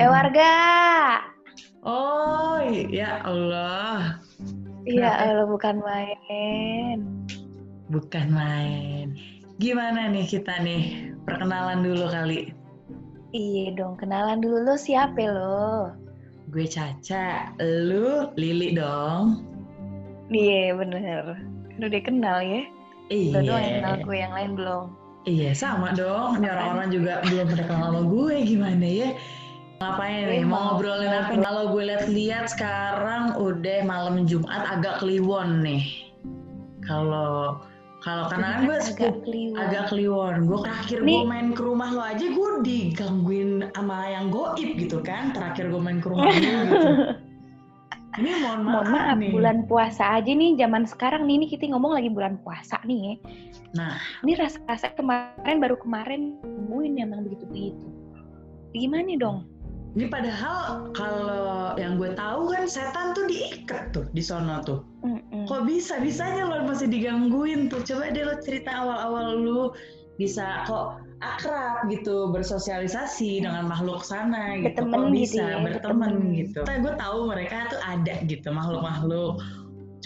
Eh warga. Oh, ya Allah. Iya? Allah bukan main. Bukan main. Gimana nih kita nih? Perkenalan dulu kali. Iya dong, kenalan dulu lo siapa lo? Gue Caca, lu Lili dong. Iya bener. Kan udah kenal ya. Iya. Lo doang yang kenal gue, yang lain belum. Iya, sama dong. Ini orang-orang juga belum pernah kenal sama gue. Gimana ya? Ngapain nih? Gue Mau ngobrolin apa? Kalau gue lihat-lihat sekarang udah malam Jumat agak kliwon nih. Kalau kalau karena kan gue agak kliwon. agak kliwon. Gue terakhir gue main ke rumah lo aja gue digangguin sama yang goib gitu kan. Terakhir gue main ke rumah lo gitu. Ini mohon maaf, Mohon maaf, nih. bulan puasa aja nih, zaman sekarang nih, ini kita ngomong lagi bulan puasa nih ya. Nah. Ini rasa-rasa kemarin, baru kemarin, nemuin emang begitu-begitu. Gimana dong? Ini padahal kalau yang gue tahu kan setan tuh diikat tuh di sono tuh. Mm-mm. Kok bisa bisanya lo masih digangguin tuh? Coba deh lo cerita awal-awal lu bisa kok akrab gitu bersosialisasi dengan makhluk sana gitu. Berteman kok gitu bisa ya, berteman berteman. gitu. Tapi gue tahu mereka tuh ada gitu makhluk-makhluk.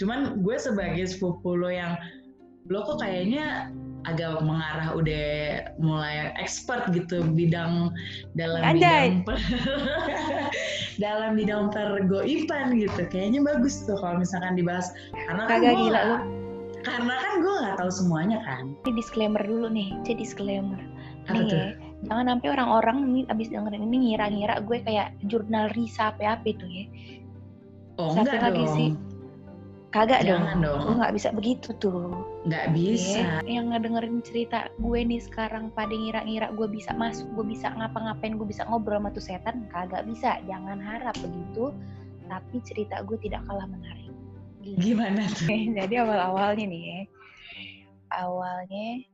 Cuman gue sebagai sepupu lo yang lo kok kayaknya agak mengarah udah mulai expert gitu bidang dalam Anjay. bidang per- dalam bidang pergoiban gitu kayaknya bagus tuh kalau misalkan dibahas karena kan Kagak gua gila lu. karena kan gue nggak tahu semuanya kan Ini disclaimer dulu nih, cek disclaimer. apa nih tuh ya, jangan sampai orang-orang nih abis dengerin ini ngira-ngira gue kayak jurnal Risa apa-apa itu ya. oh Sampai enggak lagi dong sih. Kagak Jangan dong. dong. Gue nggak bisa begitu tuh. nggak bisa Ya, yang ngedengerin cerita gue nih sekarang pada ngira-ngira gue bisa masuk, gue bisa ngapa-ngapain, gue bisa ngobrol sama tuh setan, kagak bisa. Jangan harap begitu. Tapi cerita gue tidak kalah menarik. Gila. gimana tuh Jadi awal-awalnya nih ya, awalnya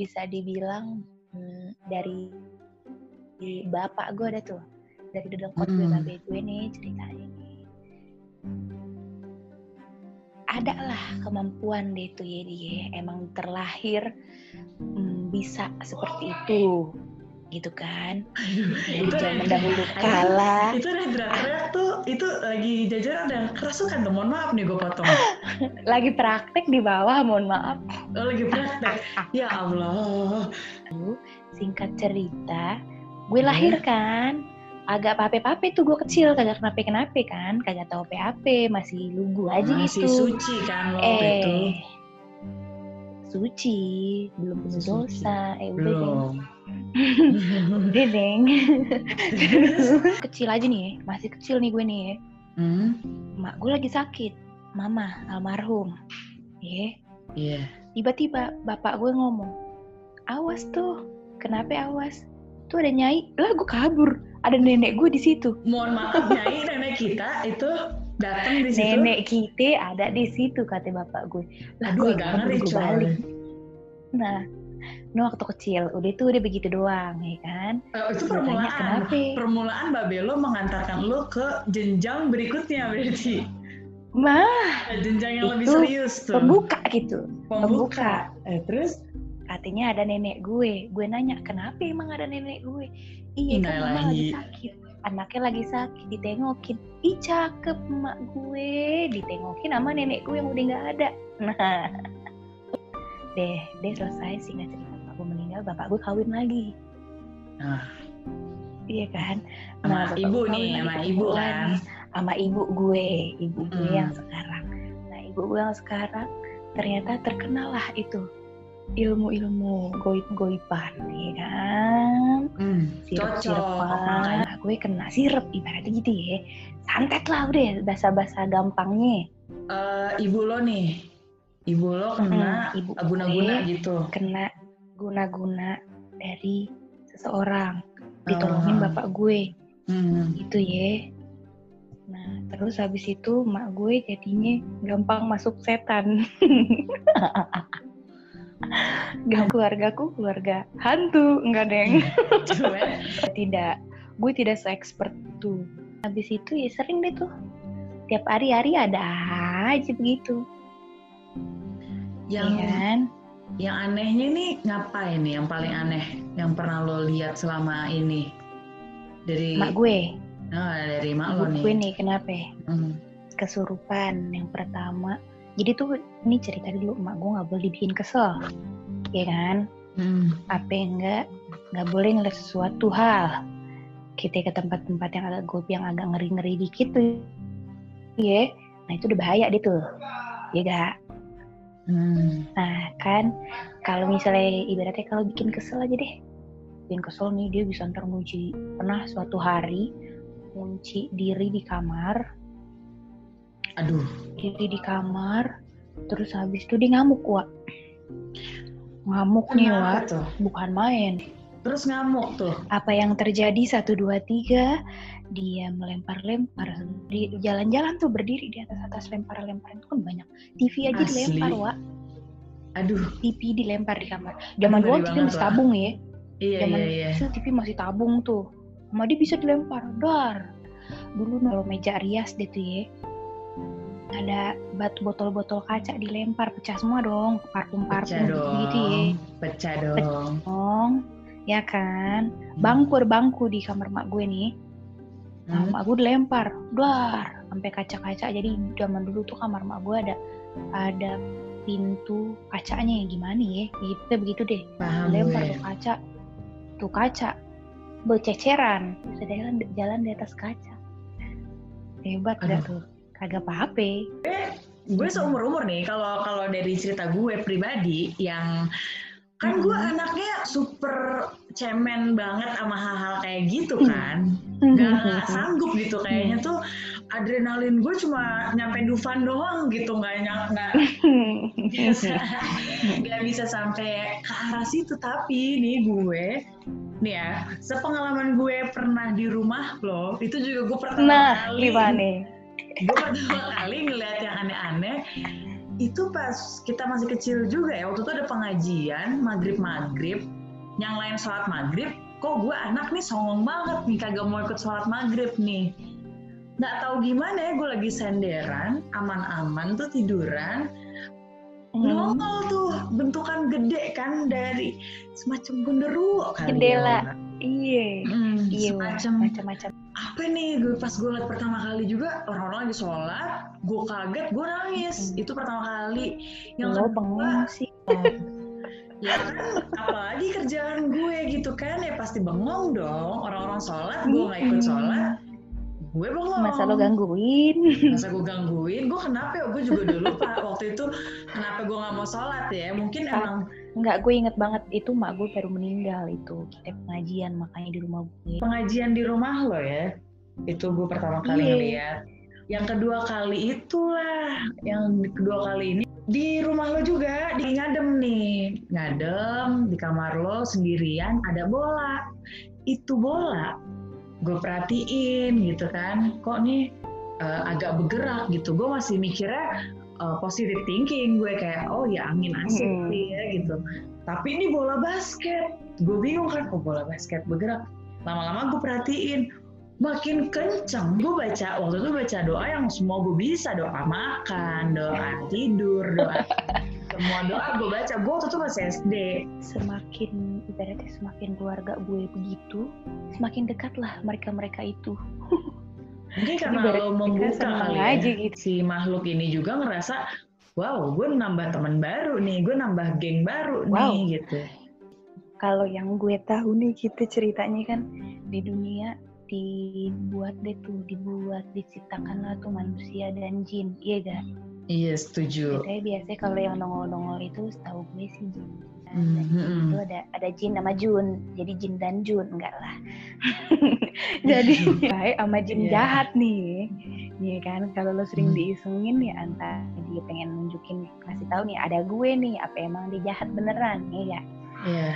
bisa dibilang hmm, dari di bapak gue ada tuh, dari dedengkot gue Hmm. babe gue nih ceritanya Ada lah kemampuan deh tuh ya dia, emang terlahir hmm, bisa seperti itu, gitu kan? Dari itu zaman dahulu kala. itu ada teriak-teriak tuh itu lagi jajan ada kerasukan tuh mohon maaf nih gue potong Lagi praktek di bawah, mohon maaf. oh, lagi praktek ya Allah singkat cerita gue Iya. lahir kan agak pape-pape tuh gue kecil kagak kenapa-kenapa kan kagak tahu PAP masih lugu aja masih gitu. suci kan waktu itu. eh suci belum dosa. Eh udah belum. Udah deng kecil aja nih ya, masih kecil nih gue nih. Ya hmm? mak gue lagi sakit. Mama almarhum. Ya Iya. tiba-tiba bapak gue ngomong awas tuh kenapa awas. Tuh ada nyai lah gue kabur ada nenek gue di situ Mohon maaf nyai nenek kita itu datang di situ. nenek kita ada di situ kata bapak gue lah gue gue coy. balik nah ini waktu kecil udah tuh udah begitu doang ya kan Eh, itu tanya, permulaan. kenapa Permulaan Mbak Belo mengantarkan lo ke jenjang berikutnya berarti. mah Jenjang yang lebih Itu serius tuh. pembuka gitu Pembuka. Eh, terus? Katanya ada nenek gue. Gue nanya kenapa emang ada nenek gue? Iya kan mama lagi. sakit. Anaknya lagi sakit ditengokin. Ih cakep emak gue. Ditengokin sama nenek gue yang udah nggak ada. Nah. Deh deh selesai singkat cerita. Bapak gue meninggal bapak gue kawin lagi. Nah. iya kan? Sama bapak ibu nih, sama ibu kan. sama ibu gue ibu gue Mm. yang sekarang. Nah ibu gue yang sekarang ternyata terkenal lah itu ilmu-ilmu goib-goiban ya kan? Hmm, sirup-sirupan nah, gue kena sirup ibaratnya gitu ya. Santet lah udah bahasa-bahasa gampangnya. Eh, ibu lo nih, ibu lo kena Hmm, ibu guna-guna gue gitu. kena guna-guna dari seseorang. Ditolongin Ah. bapak gue. Hmm. gitu ya. Nah terus habis itu mak gue jadinya gampang masuk setan Gak keluargaku keluarga hantu enggak deng Coba. tidak gue tidak se-expert tuh habis itu ya sering deh tuh tiap hari-hari ada aja begitu Yang Iya kan yang anehnya nih ngapain nih yang paling aneh yang pernah lo lihat selama ini? Dari mak gue Oh, dari mak lo nih. gue nih kenapa ya? Hmm. kesurupan yang pertama jadi tuh ini cerita dulu emak gue nggak boleh dibikin kesel ya kan? Hmm. apa enggak nggak boleh ngeliat sesuatu hal. Kita ke tempat-tempat yang agak goib yang agak ngeri-ngeri dikit tuh ya. Nah itu udah bahaya deh tuh ya gak Hmm. nah kan kalau misalnya ibaratnya kalau bikin kesel aja deh. Bikin kesel nih dia bisa ntar ngunci. Pernah suatu hari ngunci diri di kamar Aduh. diri di kamar terus habis itu dia ngamuk wa ngamuk nih wa Kenapa tuh? bukan main. Terus ngamuk tuh. apa yang terjadi? Satu dua tiga. Dia melempar-lempar. Di jalan-jalan tuh berdiri di atas atas lempar-lemparan. Itu kan banyak. TV aja Asli. dilempar wa Aduh. TV dilempar di kamar. Zaman dulu TV masih Wak. tabung ya. Iya zaman iya iya. TV masih tabung tuh. Sama dia bisa dilempar. Dar. Dulu kalau meja rias deh tuh ya ada batu botol-botol kaca dilempar pecah semua dong parfum-parfum Pecah gitu ya. Pecah dong. dong ya kan? Bangku ada bangku di kamar mak gue nih. Nah, Hmm. mak gue dilempar dar sampai kaca-kaca. Jadi zaman dulu tuh kamar mak gue ada ada pintu kacanya. Ya gimana ya? Gitu begitu deh. Paham lempar tuh kaca tuh kaca. Berceceran. Bisa jalan jalan di atas kaca. Hebat gak tuh kagak apa-apa. Gue seumur umur nih kalau kalau dari cerita gue pribadi yang kan gue Mhm. anaknya super cemen banget sama hal-hal kayak gitu Hmm. kan. Nggak nggak sanggup gitu kayaknya tuh adrenalin gue cuma nyampe Dufan doang gitu nggak nggak bisa nggak bisa sampai ke arah situ. Tapi nih gue nih ya sepengalaman gue pernah di rumah lo itu juga gue pertama nah kali gimana gue pertama kali ngeliat yang aneh-aneh itu pas kita masih kecil juga ya waktu itu ada pengajian maghrib maghrib yang lain sholat maghrib kok gue anak nih songong banget nih kagak mau ikut sholat maghrib nih nggak tahu gimana ya gue lagi senderan aman-aman tuh tiduran Hmm. nongol tuh bentukan gede kan dari semacam genderuwo kali Jendela. Ya iya. Hmm, iya semacam macam-macam. apa nih gue pas gue liat pertama kali juga orang-orang lagi sholat gue kaget gue nangis. Hmm. itu pertama kali. Yang lo bengong sih. ya kan apalagi kerjaan gue gitu kan ya pasti bengong dong. Orang-orang sholat gue nggak ikut sholat gue bengong. Masa lo gangguin? Masa gue gangguin? Gue kenapa ya? Gue juga dulu pak waktu itu kenapa gue nggak mau sholat ya. Mungkin emang Enggak, gue inget banget itu mak gue baru meninggal itu kita pengajian makanya di rumah gue. Pengajian di rumah lo ya? Itu gue pertama kali Iya. ngeliat. Yang kedua kali itulah yang kedua kali ini. Di rumah lo juga di ngadem nih. Ngadem di kamar lo sendirian ada bola. Itu bola gue perhatiin gitu kan. Kok nih eh, agak bergerak gitu. Gue masih mikirnya eh, positive thinking gue kayak oh ya angin asik sih ya gitu. Tapi ini bola basket. Gue bingung kan oh bola basket bergerak? Lama-lama gue perhatiin makin kenceng. Gue baca waktu itu baca doa yang semua gue bisa doa makan doa tidur doa semua doa gue baca. Gue waktu itu masih SD semakin ibaratnya semakin keluarga gue begitu semakin dekatlah mereka-mereka itu mungkin karena ibarat lo membuka kali ya aja gitu. si makhluk ini juga ngerasa wow gue nambah teman baru nih gue nambah geng baru Wow. nih gitu kalau yang gue tahu nih kita ceritanya kan di dunia dibuat deh tuh dibuat diciptakanlah tuh manusia dan jin iya gak iya setuju. Biasanya biasanya kalau yang nongol-nongol itu setahu gue sih jin dan hmm, itu ada ada jin sama jun. Jadi jin dan jun enggak lah. Jadi baik sama jin Iya. jahat nih. Nih kan? Kalau lo sering Hmm. diisengin ya antara dia pengen nunjukin kasih tahu nih ada gue nih apa emang dia jahat beneran ya gak iya.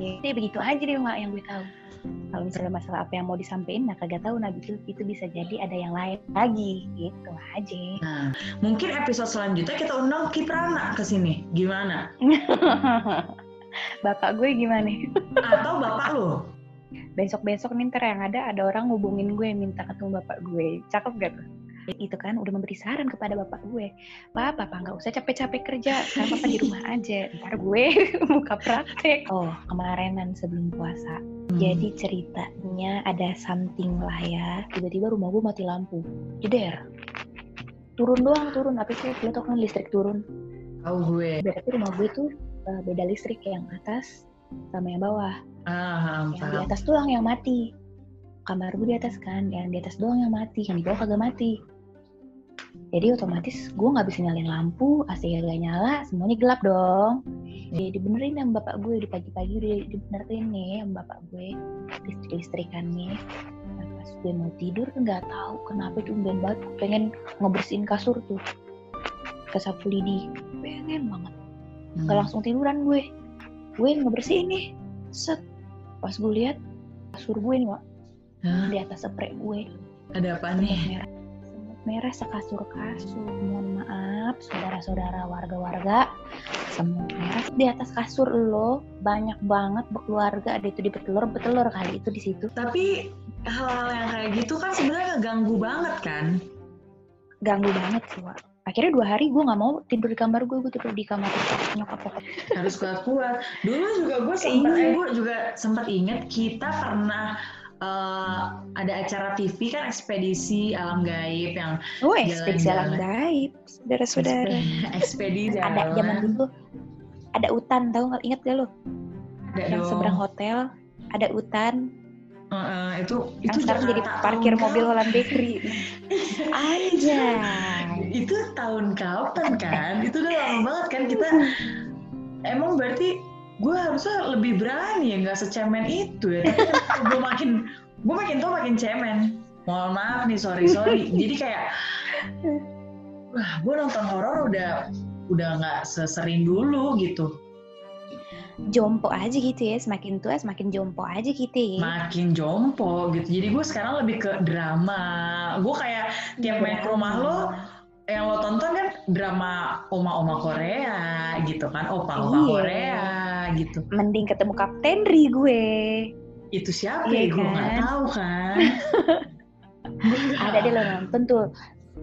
Ya, begitu aja deh yang gue tahu. Kalau misalnya masalah apa yang mau disampaikan, nah kagak tahu nah itu itu bisa jadi ada yang lain lagi gitu aja. nah mungkin episode selanjutnya kita undang Kiprana ke sini gimana Bapak gue gimana? atau bapak lo Besok-besok nih ntar yang ada ada orang hubungin gue minta ketemu bapak gue. Cakep gak tuh? Itu kan udah memberi saran kepada bapak gue. Pak papa nggak usah capek-capek kerja sekarang papa di rumah aja. Ntar gue buka praktek. Oh kemarinan sebelum puasa. Hmm. jadi ceritanya ada something lah ya. Tiba-tiba rumah gue mati lampu. Jeder. Turun doang turun. Tapi kayak lo tau kan listrik turun. Tahu gue. berarti rumah gue tuh uh, beda listrik. Yang atas sama yang bawah. Ah, yang di paham. atas doang yang mati. Kamar gue di atas kan. Yang di atas doang yang mati. Yang di bawah kagak mati jadi otomatis gue nggak bisa nyalain lampu AC gak nyala semuanya gelap dong. Jadi dibenerin sama bapak gue di pagi-pagi udah dibenerin nih sama bapak gue listrik listrikannya nah, pas gue mau tidur nggak tahu kenapa itu ben banget pengen ngebersihin kasur tuh. Ke sapu lidi pengen banget. Hmm. Gak langsung tiduran gue. Gue ngebersihin nih. Set. Pas gue lihat kasur gue nih Wak, Hah? di atas spray gue. Ada apa nih? merah merah sekasur kasur mohon maaf saudara-saudara warga-warga. Semut merah di atas kasur lo. Banyak banget berkeluarga. Ada itu di betelur betelur kali itu di situ. Tapi hal-hal yang kayak gitu kan sebenarnya ngeganggu banget kan? ganggu banget sih Wak. akhirnya dua hari gue nggak mau tidur di kamar gue gue tidur di kamar nyokap bokap Harus kuat-kuat. Dulu juga gue sempat, eh, gue juga sempat inget kita pernah eh, ada acara TV kan ekspedisi alam gaib yang oh ekspedisi alam Jalan-jalan. gaib saudara-saudara. Ekspedisi ada zaman dulu ada hutan tahu nggak? Inget gak lo Ada yang dong. seberang hotel ada hutan. Heeh, itu yang itu sekarang jadi parkir mobil? Holland Bakery. Anjay. Itu tahun kapan kan? Itu udah lama banget kan? Kita emang berarti gue harusnya lebih berani ya nggak secemen itu ya. Tapi gue makin gue makin tua makin cemen. Mohon maaf nih sorry sorry. Jadi kayak wah gue nonton horor udah udah nggak sesering dulu gitu. Jompo aja gitu ya semakin tua semakin jompo aja gitu ya. Makin jompo gitu. Jadi gue sekarang lebih ke drama. Gue kayak tiap main ke rumah lo yang lo tonton kan drama oma-oma Korea gitu kan opa-opa Iya. Korea gitu. Mending ketemu Kapten Ri gue. Itu siapa Iya ya? Gue nggak kan? tahu kan? Ada deh lo nonton tuh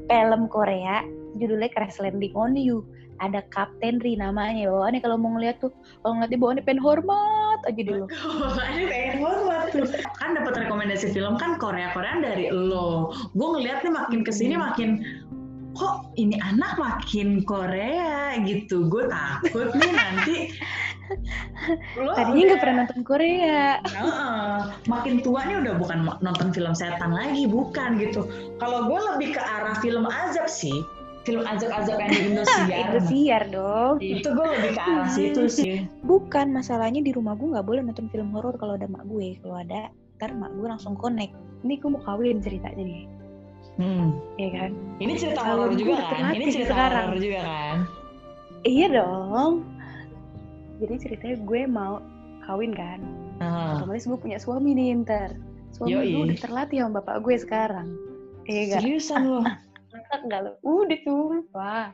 film Korea judulnya Crash Landing on You. Ada Kapten Ri namanya. Bawaannya kalau mau ngeliat tuh. Kalau ngeliat dia bawaannya pengen hormat aja dulu. Ini pengen banget tuh. Kan dapat rekomendasi film kan Korea Koreaan dari lo. Gue ngeliatnya makin ke sini Hmm. makin kok ini anak makin Korea? Gitu. Gue takut nih nanti lo tadinya nggak pernah nonton Korea Heeh, makin tua nih udah bukan nonton film setan lagi, bukan gitu. Kalau gue lebih ke arah film azab sih, film azab-azab yang di Indosiar. Indosiar dong itu gue lebih ke arah situ sih. bukan masalahnya di rumah gue nggak boleh nonton film horor kalau ada mak gue kalau ada ntar mak gue langsung connect ini gue mau kawin ceritanya nih Hmm. ya kan Ini cerita horor juga kan? Ini cerita horor juga kan? iya dong jadi ceritanya gue mau kawin kan Heeh. otomatis gue punya suami nih ntar suami Yoi. gue udah terlatih sama bapak gue sekarang iya gak Seriusan lo? Mantap nggak lo udah sumpah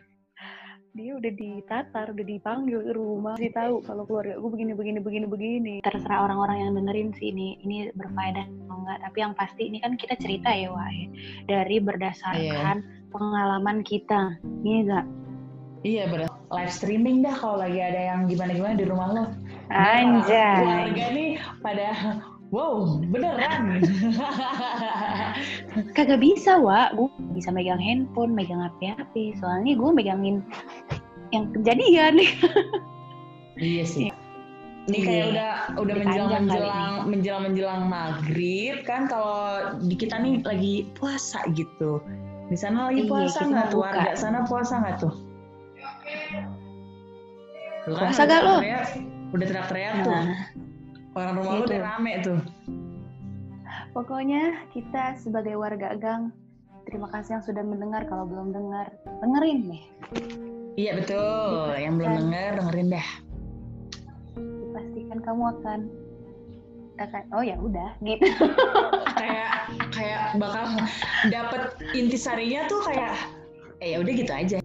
dia udah ditatar, udah dipanggil ke rumah, sih tahu kalau keluarga gue begini begini begini begini. Terserah orang-orang yang dengerin sih ini ini berfaedah atau enggak. Tapi yang pasti ini kan kita cerita ya, Wah, ya. dari berdasarkan pengalaman kita. Iya enggak? Iya bener. Live streaming dah kalau lagi ada yang gimana-gimana di rumah lo. Anjay. Keluarga nih pada wow beneran. Kagak bisa, Wak. Gue bisa megang handphone, megang HP-HP. Soalnya gue megangin yang kejadian. Iya sih. Ini Iya. kayak udah udah Udah menjelang menjelang menjelang menjelang maghrib kan kalau di kita nih lagi puasa gitu. Di sana lagi Iya, puasa nggak tuh? Warga sana puasa nggak tuh? Tuh kan, nggak lo? Udah teriak-teriak tuh. Nah, Orang rumah lu Gitu. udah rame tuh. pokoknya kita sebagai warga gang, terima kasih yang sudah mendengar. Kalau belum dengar, dengerin nih. Iya betul. Yang belum denger dengerin dah. Dipastikan kamu akan akan oh ya udah gitu. kayak kayak bakal dapet intisarinya tuh kayak eh ya udah gitu aja.